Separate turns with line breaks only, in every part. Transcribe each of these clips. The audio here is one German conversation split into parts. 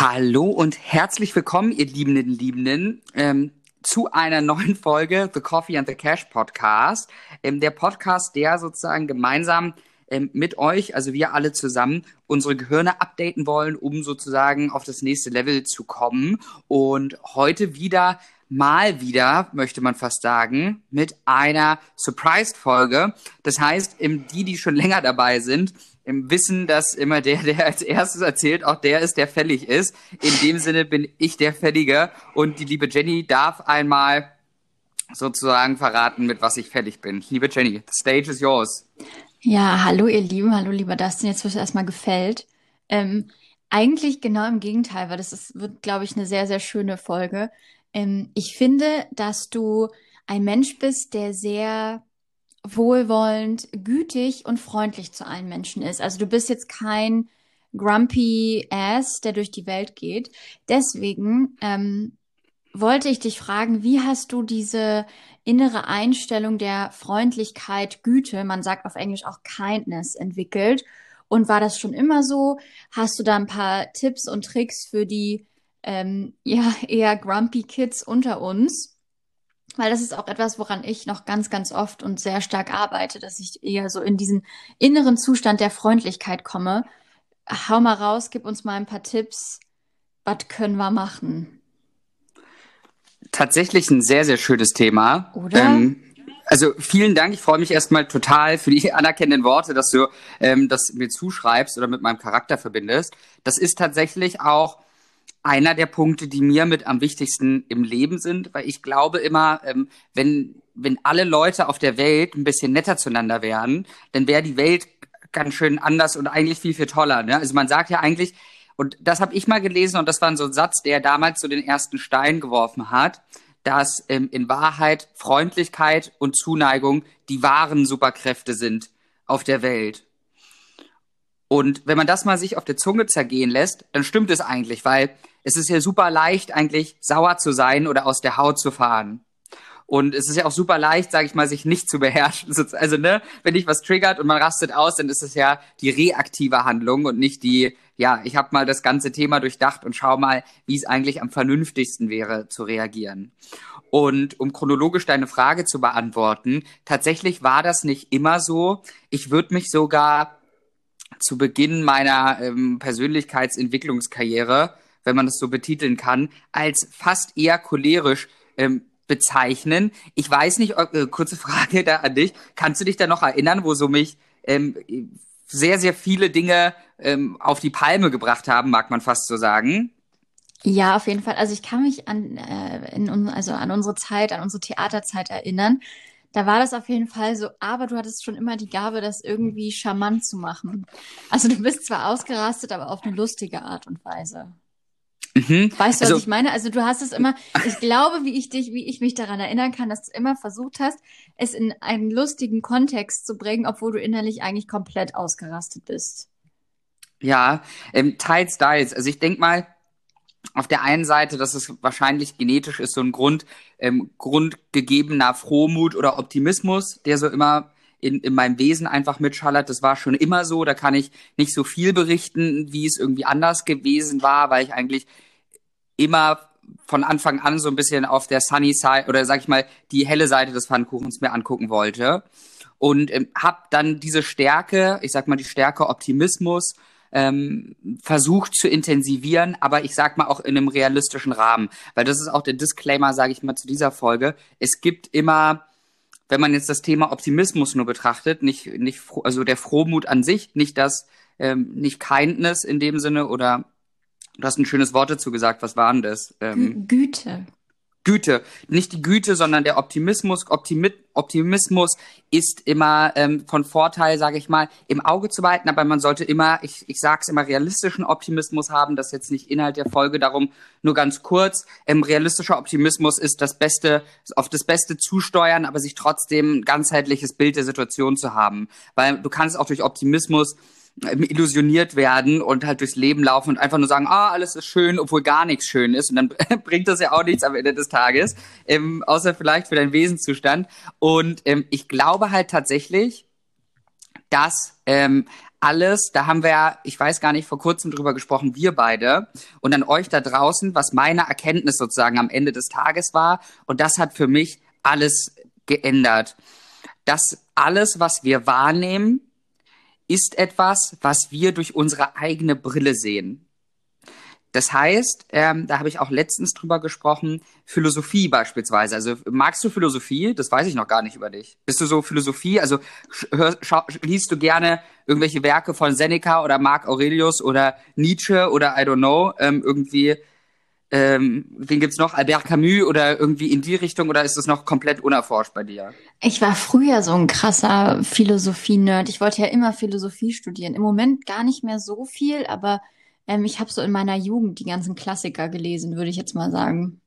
Hallo und herzlich willkommen, ihr Liebenden, Liebenden, ähm, zu einer neuen Folge The Coffee and the Cash Podcast. Ähm, der Podcast, der sozusagen gemeinsam ähm, mit euch, also wir alle zusammen, unsere Gehirne updaten wollen, um sozusagen auf das nächste Level zu kommen. Und heute wieder mal wieder, möchte man fast sagen, mit einer Surprise-Folge. Das heißt, die, die schon länger dabei sind, im Wissen, dass immer der, der als erstes erzählt, auch der ist, der fällig ist. In dem Sinne bin ich der Fällige und die liebe Jenny darf einmal sozusagen verraten, mit was ich fällig bin. Liebe Jenny, the stage is yours.
Ja, hallo ihr Lieben, hallo lieber Dustin, jetzt wird es erstmal gefällt. Ähm, eigentlich genau im Gegenteil, weil das ist, wird, glaube ich, eine sehr, sehr schöne Folge. Ähm, ich finde, dass du ein Mensch bist, der sehr wohlwollend, gütig und freundlich zu allen Menschen ist. Also du bist jetzt kein grumpy Ass, der durch die Welt geht. Deswegen ähm, wollte ich dich fragen, wie hast du diese innere Einstellung der Freundlichkeit, Güte, man sagt auf Englisch auch Kindness, entwickelt? Und war das schon immer so? Hast du da ein paar Tipps und Tricks für die ähm, ja, eher grumpy Kids unter uns? Weil das ist auch etwas, woran ich noch ganz, ganz oft und sehr stark arbeite, dass ich eher so in diesen inneren Zustand der Freundlichkeit komme. Hau mal raus, gib uns mal ein paar Tipps. Was können wir machen?
Tatsächlich ein sehr, sehr schönes Thema.
Oder? Ähm,
also vielen Dank. Ich freue mich erstmal total für die anerkennenden Worte, dass du ähm, das mir zuschreibst oder mit meinem Charakter verbindest. Das ist tatsächlich auch einer der Punkte, die mir mit am wichtigsten im Leben sind, weil ich glaube immer, ähm, wenn, wenn alle Leute auf der Welt ein bisschen netter zueinander wären, dann wäre die Welt ganz schön anders und eigentlich viel, viel toller. Ne? Also man sagt ja eigentlich, und das habe ich mal gelesen und das war so ein Satz, der damals so den ersten Stein geworfen hat, dass ähm, in Wahrheit Freundlichkeit und Zuneigung die wahren Superkräfte sind auf der Welt. Und wenn man das mal sich auf der Zunge zergehen lässt, dann stimmt es eigentlich, weil es ist ja super leicht, eigentlich sauer zu sein oder aus der Haut zu fahren. Und es ist ja auch super leicht, sage ich mal, sich nicht zu beherrschen. Also, ne, wenn dich was triggert und man rastet aus, dann ist es ja die reaktive Handlung und nicht die, ja, ich habe mal das ganze Thema durchdacht und schau mal, wie es eigentlich am vernünftigsten wäre zu reagieren. Und um chronologisch deine Frage zu beantworten, tatsächlich war das nicht immer so. Ich würde mich sogar zu Beginn meiner ähm, Persönlichkeitsentwicklungskarriere wenn man das so betiteln kann, als fast eher cholerisch ähm, bezeichnen. Ich weiß nicht, äh, kurze Frage da an dich. Kannst du dich da noch erinnern, wo so mich ähm, sehr, sehr viele Dinge ähm, auf die Palme gebracht haben, mag man fast so sagen?
Ja, auf jeden Fall. Also ich kann mich an, äh, in, also an unsere Zeit, an unsere Theaterzeit erinnern. Da war das auf jeden Fall so, aber du hattest schon immer die Gabe, das irgendwie charmant zu machen. Also du bist zwar ausgerastet, aber auf eine lustige Art und Weise. Mhm. Weißt du, was also, ich meine? Also du hast es immer, ich glaube, wie ich dich, wie ich mich daran erinnern kann, dass du immer versucht hast, es in einen lustigen Kontext zu bringen, obwohl du innerlich eigentlich komplett ausgerastet bist.
Ja, ähm, teils, teils. Also ich denke mal, auf der einen Seite, dass es wahrscheinlich genetisch ist, so ein Grund, ähm, grundgegebener Frohmut oder Optimismus, der so immer in, in meinem Wesen einfach mitschallert. Das war schon immer so. Da kann ich nicht so viel berichten, wie es irgendwie anders gewesen war, weil ich eigentlich immer von Anfang an so ein bisschen auf der sunny side oder sag ich mal die helle Seite des Pfannkuchens mir angucken wollte und ähm, habe dann diese Stärke, ich sag mal die Stärke Optimismus ähm, versucht zu intensivieren, aber ich sag mal auch in einem realistischen Rahmen, weil das ist auch der Disclaimer, sage ich mal zu dieser Folge. Es gibt immer wenn man jetzt das Thema Optimismus nur betrachtet, nicht, nicht, also der Frohmut an sich, nicht das, ähm, nicht Kindness in dem Sinne oder du hast ein schönes Wort dazu gesagt, was waren das?
Ähm, Güte.
Güte, nicht die Güte, sondern der Optimismus. Optimi Optimismus ist immer ähm, von Vorteil, sage ich mal, im Auge zu behalten, aber man sollte immer, ich, ich sage es immer, realistischen Optimismus haben. Das ist jetzt nicht Inhalt der Folge, darum nur ganz kurz. Ähm, realistischer Optimismus ist das Beste, auf das Beste zusteuern, aber sich trotzdem ein ganzheitliches Bild der Situation zu haben. Weil du kannst auch durch Optimismus illusioniert werden und halt durchs Leben laufen und einfach nur sagen, ah, alles ist schön, obwohl gar nichts schön ist. Und dann bringt das ja auch nichts am Ende des Tages, ähm, außer vielleicht für deinen Wesenszustand. Und ähm, ich glaube halt tatsächlich, dass ähm, alles, da haben wir ja, ich weiß gar nicht, vor kurzem drüber gesprochen, wir beide und an euch da draußen, was meine Erkenntnis sozusagen am Ende des Tages war. Und das hat für mich alles geändert. Dass alles, was wir wahrnehmen, ist etwas, was wir durch unsere eigene Brille sehen. Das heißt, ähm, da habe ich auch letztens drüber gesprochen, Philosophie beispielsweise. Also magst du Philosophie? Das weiß ich noch gar nicht über dich. Bist du so Philosophie? Also hör, schau, liest du gerne irgendwelche Werke von Seneca oder Marc Aurelius oder Nietzsche oder I don't know, ähm, irgendwie, ähm, wen gibt's noch? Albert Camus oder irgendwie in die Richtung oder ist das noch komplett unerforscht bei dir?
Ich war früher so ein krasser Philosophie-Nerd. Ich wollte ja immer Philosophie studieren. Im Moment gar nicht mehr so viel, aber ähm, ich habe so in meiner Jugend die ganzen Klassiker gelesen, würde ich jetzt mal sagen.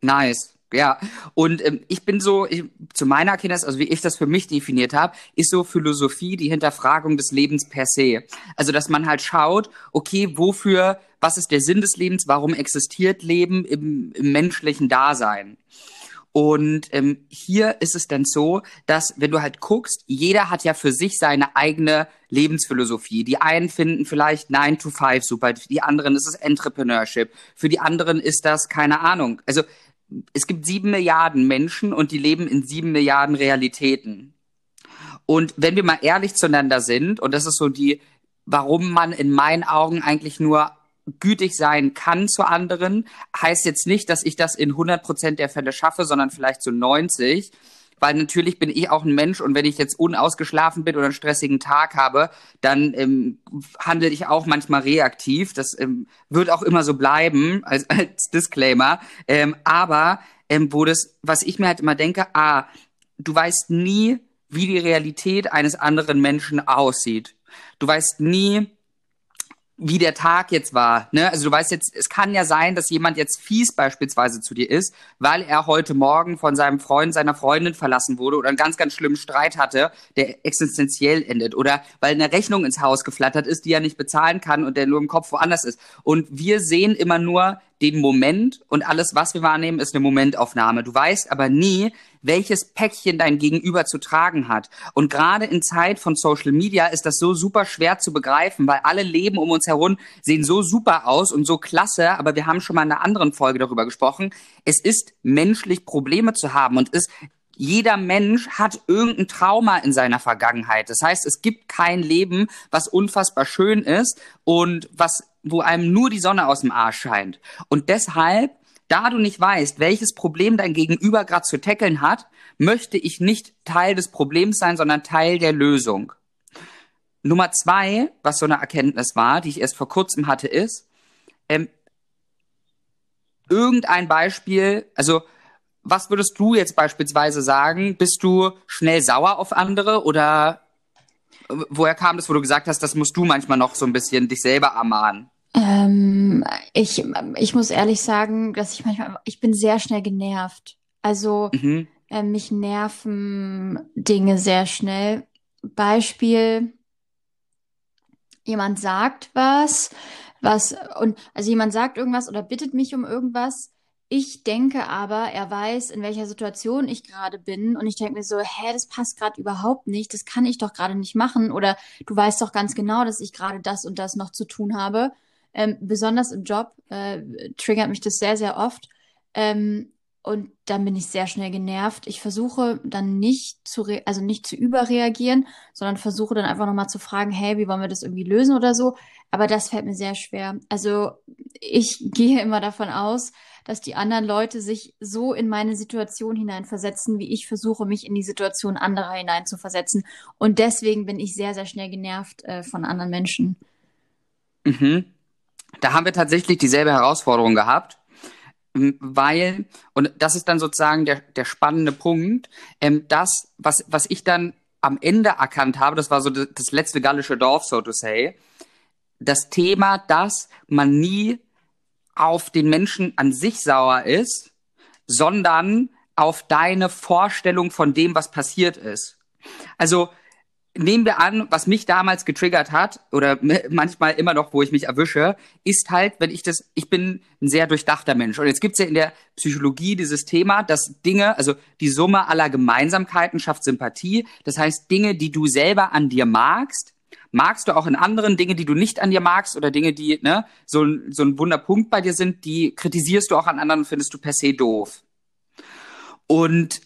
Nice. Ja, und ähm, ich bin so, ich, zu meiner Erkenntnis, also wie ich das für mich definiert habe, ist so Philosophie die Hinterfragung des Lebens per se. Also, dass man halt schaut, okay, wofür, was ist der Sinn des Lebens, warum existiert Leben im, im menschlichen Dasein? Und ähm, hier ist es dann so, dass wenn du halt guckst, jeder hat ja für sich seine eigene Lebensphilosophie. Die einen finden vielleicht 9 to 5 super, für die anderen ist es Entrepreneurship, für die anderen ist das keine Ahnung. Also es gibt sieben Milliarden Menschen und die leben in sieben Milliarden Realitäten. Und wenn wir mal ehrlich zueinander sind, und das ist so die, warum man in meinen Augen eigentlich nur gütig sein kann zu anderen, heißt jetzt nicht, dass ich das in 100 Prozent der Fälle schaffe, sondern vielleicht zu so 90. Weil natürlich bin ich auch ein Mensch und wenn ich jetzt unausgeschlafen bin oder einen stressigen Tag habe, dann ähm, handle ich auch manchmal reaktiv. Das ähm, wird auch immer so bleiben als, als Disclaimer. Ähm, aber ähm, wo das, was ich mir halt immer denke, ah, du weißt nie, wie die Realität eines anderen Menschen aussieht. Du weißt nie, wie der Tag jetzt war. Ne? Also du weißt jetzt, es kann ja sein, dass jemand jetzt fies beispielsweise zu dir ist, weil er heute Morgen von seinem Freund, seiner Freundin verlassen wurde oder einen ganz, ganz schlimmen Streit hatte, der existenziell endet. Oder weil eine Rechnung ins Haus geflattert ist, die er nicht bezahlen kann und der nur im Kopf woanders ist. Und wir sehen immer nur den Moment und alles, was wir wahrnehmen, ist eine Momentaufnahme. Du weißt aber nie, welches Päckchen dein Gegenüber zu tragen hat. Und gerade in Zeit von Social Media ist das so super schwer zu begreifen, weil alle Leben um uns herum sehen so super aus und so klasse, aber wir haben schon mal in einer anderen Folge darüber gesprochen. Es ist menschlich Probleme zu haben und ist jeder Mensch hat irgendein Trauma in seiner Vergangenheit. Das heißt, es gibt kein Leben, was unfassbar schön ist und was, wo einem nur die Sonne aus dem Arsch scheint. Und deshalb da du nicht weißt, welches Problem dein Gegenüber gerade zu tackeln hat, möchte ich nicht Teil des Problems sein, sondern Teil der Lösung. Nummer zwei, was so eine Erkenntnis war, die ich erst vor kurzem hatte, ist, ähm, irgendein Beispiel, also was würdest du jetzt beispielsweise sagen? Bist du schnell sauer auf andere oder woher kam das, wo du gesagt hast, das musst du manchmal noch so ein bisschen dich selber ermahnen?
Ähm, ich, ich muss ehrlich sagen, dass ich manchmal, ich bin sehr schnell genervt. Also mhm. äh, mich nerven Dinge sehr schnell. Beispiel, jemand sagt was, was, und also jemand sagt irgendwas oder bittet mich um irgendwas. Ich denke aber, er weiß, in welcher Situation ich gerade bin. Und ich denke mir so, hä, das passt gerade überhaupt nicht. Das kann ich doch gerade nicht machen. Oder du weißt doch ganz genau, dass ich gerade das und das noch zu tun habe. Ähm, besonders im Job äh, triggert mich das sehr, sehr oft. Ähm, und dann bin ich sehr schnell genervt. Ich versuche dann nicht zu, also nicht zu überreagieren, sondern versuche dann einfach nochmal zu fragen, hey, wie wollen wir das irgendwie lösen oder so. Aber das fällt mir sehr schwer. Also ich gehe immer davon aus, dass die anderen Leute sich so in meine Situation hineinversetzen, wie ich versuche, mich in die Situation anderer hineinzuversetzen. Und deswegen bin ich sehr, sehr schnell genervt äh, von anderen Menschen.
Mhm. Da haben wir tatsächlich dieselbe Herausforderung gehabt, weil, und das ist dann sozusagen der, der spannende Punkt, ähm, das, was, was ich dann am Ende erkannt habe, das war so das, das letzte gallische Dorf, so to say, das Thema, dass man nie auf den Menschen an sich sauer ist, sondern auf deine Vorstellung von dem, was passiert ist. Also nehmen wir an, was mich damals getriggert hat oder manchmal immer noch, wo ich mich erwische, ist halt, wenn ich das, ich bin ein sehr durchdachter Mensch. Und jetzt gibt's ja in der Psychologie dieses Thema, dass Dinge, also die Summe aller Gemeinsamkeiten schafft Sympathie. Das heißt, Dinge, die du selber an dir magst, Magst du auch in anderen Dinge, die du nicht an dir magst oder Dinge, die ne, so, so ein Wunderpunkt bei dir sind, die kritisierst du auch an anderen und findest du per se doof. Und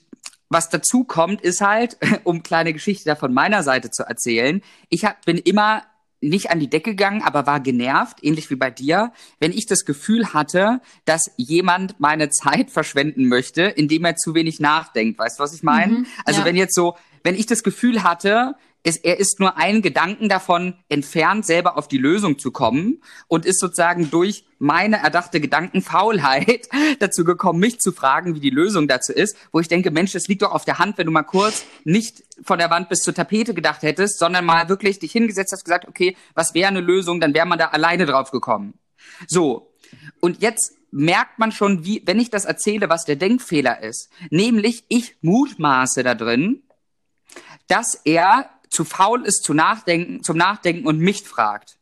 was dazu kommt, ist halt, um kleine Geschichte da von meiner Seite zu erzählen, ich hab, bin immer nicht an die Decke gegangen, aber war genervt, ähnlich wie bei dir, wenn ich das Gefühl hatte, dass jemand meine Zeit verschwenden möchte, indem er zu wenig nachdenkt. Weißt du, was ich meine? Mhm, also ja. wenn jetzt so, wenn ich das Gefühl hatte, ist, er ist nur einen Gedanken davon entfernt, selber auf die Lösung zu kommen und ist sozusagen durch meine erdachte Gedankenfaulheit dazu gekommen, mich zu fragen, wie die Lösung dazu ist, wo ich denke, Mensch, es liegt doch auf der Hand, wenn du mal kurz nicht von der Wand bis zur Tapete gedacht hättest, sondern mal wirklich dich hingesetzt hast, gesagt, okay, was wäre eine Lösung, dann wäre man da alleine drauf gekommen. So. Und jetzt merkt man schon, wie, wenn ich das erzähle, was der Denkfehler ist. Nämlich, ich mutmaße da drin, dass er zu faul ist zu nachdenken, zum Nachdenken und mich fragt.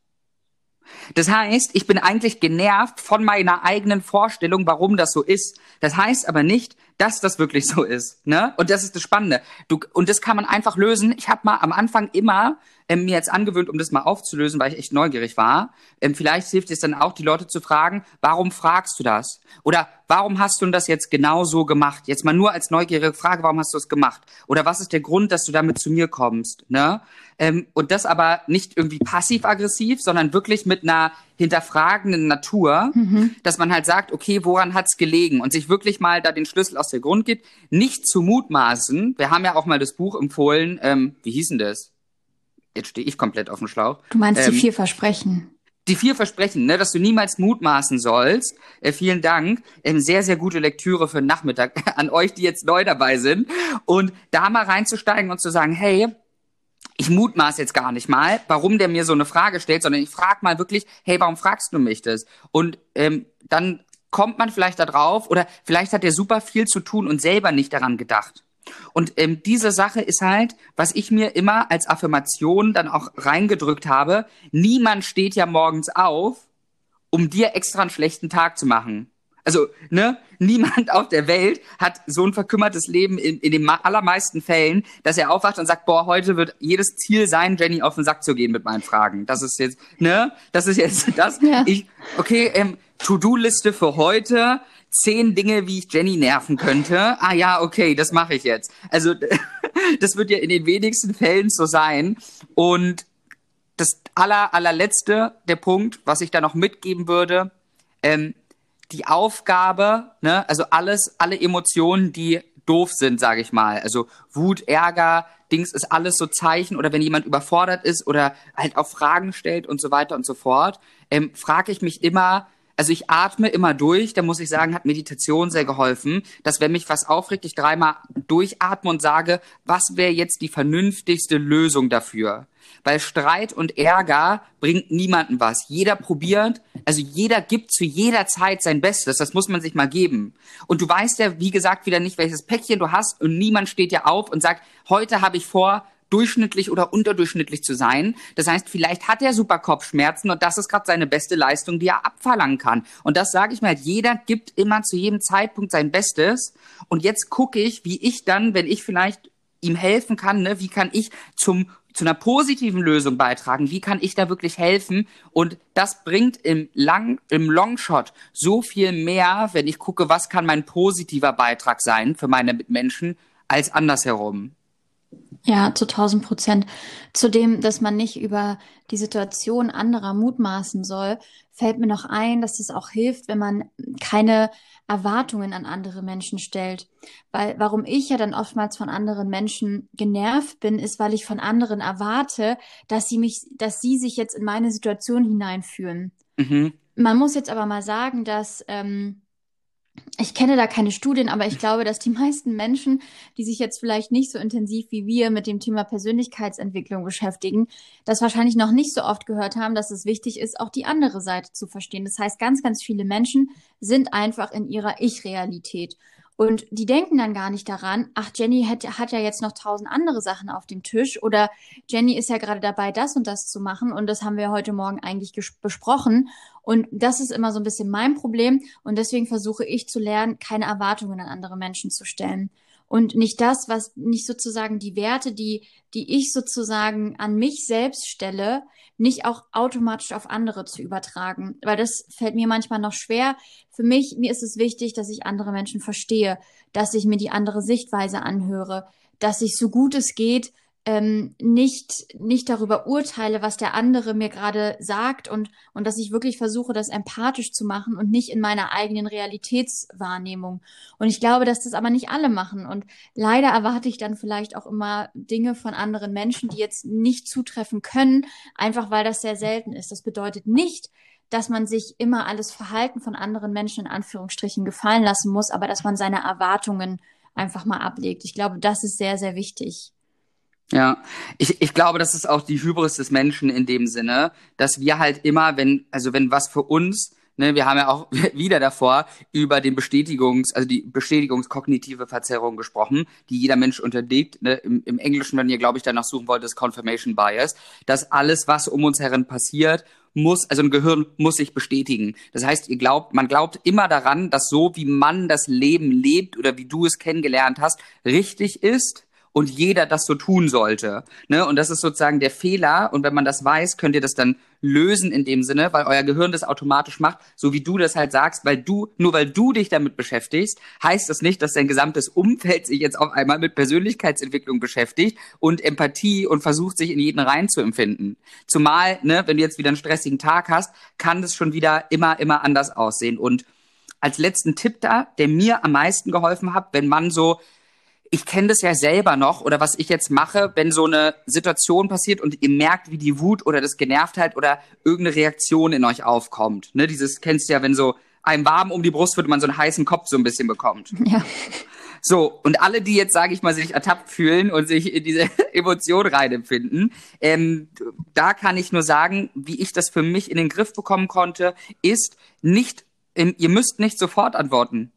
Das heißt, ich bin eigentlich genervt von meiner eigenen Vorstellung, warum das so ist. Das heißt aber nicht, dass das wirklich so ist. Ne? Und das ist das Spannende. Du, und das kann man einfach lösen. Ich habe mal am Anfang immer ähm, mir jetzt angewöhnt, um das mal aufzulösen, weil ich echt neugierig war. Ähm, vielleicht hilft es dann auch, die Leute zu fragen, warum fragst du das? Oder warum hast du das jetzt genau so gemacht? Jetzt mal nur als neugierige Frage, warum hast du es gemacht? Oder was ist der Grund, dass du damit zu mir kommst? Ne? Ähm, und das aber nicht irgendwie passiv-aggressiv, sondern wirklich mit einer hinterfragenden Natur, mhm. dass man halt sagt, okay, woran hat's gelegen? Und sich wirklich mal da den Schlüssel aus der Grund gibt, nicht zu mutmaßen. Wir haben ja auch mal das Buch empfohlen, ähm, wie hieß denn das? jetzt stehe ich komplett auf dem Schlauch.
Du meinst ähm, die vier Versprechen?
Die vier Versprechen, ne, dass du niemals mutmaßen sollst. Äh, vielen Dank. Ähm, sehr, sehr gute Lektüre für den Nachmittag an euch, die jetzt neu dabei sind. Und da mal reinzusteigen und zu sagen, hey, ich mutmaß jetzt gar nicht mal, warum der mir so eine Frage stellt, sondern ich frage mal wirklich, hey, warum fragst du mich das? Und ähm, dann kommt man vielleicht da drauf oder vielleicht hat er super viel zu tun und selber nicht daran gedacht. Und ähm, diese Sache ist halt, was ich mir immer als Affirmation dann auch reingedrückt habe, niemand steht ja morgens auf, um dir extra einen schlechten Tag zu machen. Also, ne, niemand auf der Welt hat so ein verkümmertes Leben in, in den allermeisten Fällen, dass er aufwacht und sagt, boah, heute wird jedes Ziel sein, Jenny auf den Sack zu gehen mit meinen Fragen. Das ist jetzt, ne, das ist jetzt das. Ja. Ich, okay, ähm, To-Do-Liste für heute, zehn Dinge, wie ich Jenny nerven könnte. Ah ja, okay, das mache ich jetzt. Also das wird ja in den wenigsten Fällen so sein. Und das aller, allerletzte, der Punkt, was ich da noch mitgeben würde, ähm, die Aufgabe, ne, also alles, alle Emotionen, die doof sind, sage ich mal. Also Wut, Ärger, Dings ist alles so Zeichen oder wenn jemand überfordert ist oder halt auch Fragen stellt und so weiter und so fort, ähm, frage ich mich immer, also ich atme immer durch, da muss ich sagen, hat Meditation sehr geholfen, dass wenn mich was aufregt, ich dreimal durchatme und sage, was wäre jetzt die vernünftigste Lösung dafür? Weil Streit und Ärger bringt niemanden was. Jeder probiert, also jeder gibt zu jeder Zeit sein Bestes. Das muss man sich mal geben. Und du weißt ja, wie gesagt, wieder nicht, welches Päckchen du hast und niemand steht dir auf und sagt, heute habe ich vor, durchschnittlich oder unterdurchschnittlich zu sein. Das heißt, vielleicht hat er super Kopfschmerzen und das ist gerade seine beste Leistung, die er abverlangen kann. Und das sage ich mir halt, jeder gibt immer zu jedem Zeitpunkt sein Bestes. Und jetzt gucke ich, wie ich dann, wenn ich vielleicht ihm helfen kann, ne, wie kann ich zum zu einer positiven Lösung beitragen? Wie kann ich da wirklich helfen? Und das bringt im Lang, im Longshot so viel mehr, wenn ich gucke, was kann mein positiver Beitrag sein für meine Mitmenschen, als andersherum.
Ja, zu tausend Prozent. Zudem, dass man nicht über die Situation anderer mutmaßen soll, fällt mir noch ein, dass es auch hilft, wenn man keine Erwartungen an andere Menschen stellt. Weil, warum ich ja dann oftmals von anderen Menschen genervt bin, ist, weil ich von anderen erwarte, dass sie mich, dass sie sich jetzt in meine Situation hineinführen. Mhm. Man muss jetzt aber mal sagen, dass ähm, ich kenne da keine Studien, aber ich glaube, dass die meisten Menschen, die sich jetzt vielleicht nicht so intensiv wie wir mit dem Thema Persönlichkeitsentwicklung beschäftigen, das wahrscheinlich noch nicht so oft gehört haben, dass es wichtig ist, auch die andere Seite zu verstehen. Das heißt, ganz, ganz viele Menschen sind einfach in ihrer Ich-Realität. Und die denken dann gar nicht daran, ach, Jenny hat, hat ja jetzt noch tausend andere Sachen auf dem Tisch oder Jenny ist ja gerade dabei, das und das zu machen und das haben wir heute Morgen eigentlich besprochen. Und das ist immer so ein bisschen mein Problem und deswegen versuche ich zu lernen, keine Erwartungen an andere Menschen zu stellen. Und nicht das, was nicht sozusagen die Werte, die, die ich sozusagen an mich selbst stelle, nicht auch automatisch auf andere zu übertragen. Weil das fällt mir manchmal noch schwer. Für mich, mir ist es wichtig, dass ich andere Menschen verstehe, dass ich mir die andere Sichtweise anhöre, dass ich so gut es geht ähm, nicht, nicht darüber urteile, was der andere mir gerade sagt und, und dass ich wirklich versuche, das empathisch zu machen und nicht in meiner eigenen Realitätswahrnehmung. Und ich glaube, dass das aber nicht alle machen. Und leider erwarte ich dann vielleicht auch immer Dinge von anderen Menschen, die jetzt nicht zutreffen können, einfach weil das sehr selten ist. Das bedeutet nicht, dass man sich immer alles Verhalten von anderen Menschen in Anführungsstrichen gefallen lassen muss, aber dass man seine Erwartungen einfach mal ablegt. Ich glaube, das ist sehr, sehr wichtig.
Ja, ich, ich glaube, das ist auch die Hybris des Menschen in dem Sinne, dass wir halt immer, wenn, also wenn was für uns, ne, wir haben ja auch wieder davor über den Bestätigungs, also die Bestätigungskognitive Verzerrung gesprochen, die jeder Mensch unterliegt. Ne, im, Im Englischen, wenn ihr, glaube ich, danach suchen wollt, ist Confirmation Bias, dass alles, was um uns herum passiert, muss, also ein Gehirn muss sich bestätigen. Das heißt, ihr glaubt, man glaubt immer daran, dass so wie man das Leben lebt oder wie du es kennengelernt hast, richtig ist und jeder das so tun sollte. Ne? Und das ist sozusagen der Fehler. Und wenn man das weiß, könnt ihr das dann lösen in dem Sinne, weil euer Gehirn das automatisch macht, so wie du das halt sagst, weil du, nur weil du dich damit beschäftigst, heißt das nicht, dass dein gesamtes Umfeld sich jetzt auf einmal mit Persönlichkeitsentwicklung beschäftigt und Empathie und versucht, sich in jeden rein zu empfinden. Zumal, ne, wenn du jetzt wieder einen stressigen Tag hast, kann das schon wieder immer, immer anders aussehen. Und als letzten Tipp da, der mir am meisten geholfen hat, wenn man so ich kenne das ja selber noch oder was ich jetzt mache, wenn so eine Situation passiert und ihr merkt, wie die Wut oder das Genervtheit oder irgendeine Reaktion in euch aufkommt. Ne, dieses kennst du ja, wenn so einem warm um die Brust wird und man so einen heißen Kopf so ein bisschen bekommt. Ja. So, und alle, die jetzt, sage ich mal, sich ertappt fühlen und sich in diese Emotion reinempfinden, ähm, da kann ich nur sagen, wie ich das für mich in den Griff bekommen konnte, ist nicht, ähm, ihr müsst nicht sofort antworten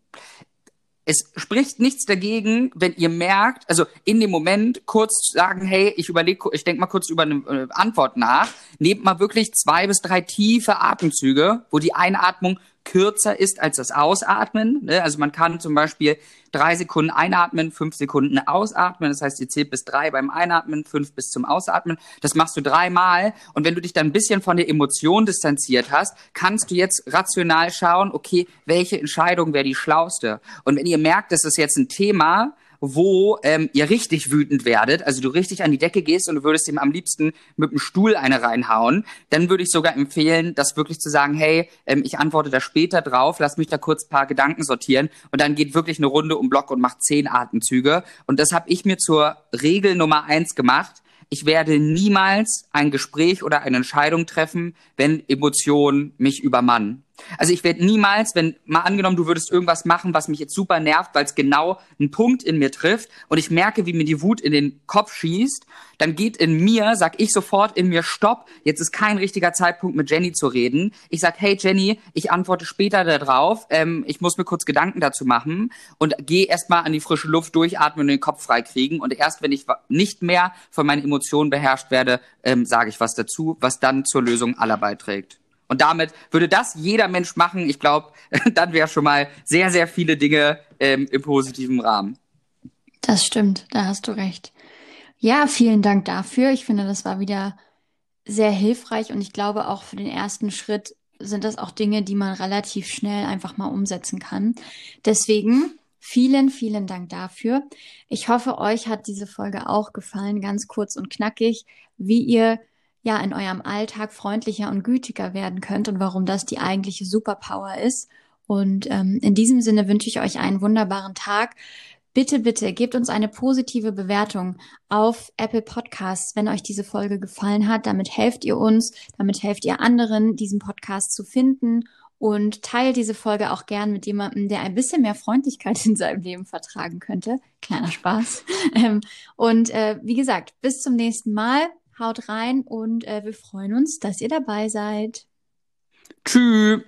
es spricht nichts dagegen, wenn ihr merkt, also in dem Moment kurz sagen, hey, ich überlege, ich denke mal kurz über eine äh, Antwort nach. Nehmt mal wirklich zwei bis drei tiefe Atemzüge, wo die Einatmung kürzer ist als das Ausatmen. Ne? Also man kann zum Beispiel drei Sekunden einatmen, fünf Sekunden ausatmen. Das heißt, ihr zählt bis drei beim Einatmen, fünf bis zum Ausatmen. Das machst du dreimal. Und wenn du dich dann ein bisschen von der Emotion distanziert hast, kannst du jetzt rational schauen, okay, welche Entscheidung wäre die schlauste? Und wenn ihr merkt, das ist jetzt ein Thema, wo ähm, ihr richtig wütend werdet, also du richtig an die Decke gehst und du würdest ihm am liebsten mit dem Stuhl eine reinhauen, dann würde ich sogar empfehlen, das wirklich zu sagen, hey, ähm, ich antworte da später drauf, lass mich da kurz paar Gedanken sortieren und dann geht wirklich eine Runde um Block und macht zehn Atemzüge. Und das habe ich mir zur Regel Nummer eins gemacht. Ich werde niemals ein Gespräch oder eine Entscheidung treffen, wenn Emotionen mich übermannen. Also ich werde niemals, wenn mal angenommen, du würdest irgendwas machen, was mich jetzt super nervt, weil es genau einen Punkt in mir trifft und ich merke, wie mir die Wut in den Kopf schießt, dann geht in mir, sag ich sofort in mir, stopp, jetzt ist kein richtiger Zeitpunkt mit Jenny zu reden. Ich sag, hey Jenny, ich antworte später darauf, ähm, ich muss mir kurz Gedanken dazu machen und gehe erstmal an die frische Luft durchatmen und den Kopf freikriegen und erst wenn ich nicht mehr von meinen Emotionen beherrscht werde, ähm, sage ich was dazu, was dann zur Lösung aller beiträgt. Und damit würde das jeder Mensch machen. Ich glaube, dann wäre schon mal sehr, sehr viele Dinge ähm, im positiven Rahmen.
Das stimmt, da hast du recht. Ja, vielen Dank dafür. Ich finde, das war wieder sehr hilfreich und ich glaube auch für den ersten Schritt sind das auch Dinge, die man relativ schnell einfach mal umsetzen kann. Deswegen vielen, vielen Dank dafür. Ich hoffe, euch hat diese Folge auch gefallen, ganz kurz und knackig, wie ihr ja in eurem Alltag freundlicher und gütiger werden könnt und warum das die eigentliche Superpower ist. Und ähm, in diesem Sinne wünsche ich euch einen wunderbaren Tag. Bitte, bitte gebt uns eine positive Bewertung auf Apple Podcasts, wenn euch diese Folge gefallen hat. Damit helft ihr uns, damit helft ihr anderen, diesen Podcast zu finden und teilt diese Folge auch gern mit jemandem, der ein bisschen mehr Freundlichkeit in seinem Leben vertragen könnte. Kleiner Spaß. Ähm, und äh, wie gesagt, bis zum nächsten Mal. Haut rein und äh, wir freuen uns, dass ihr dabei seid.
Tschüss.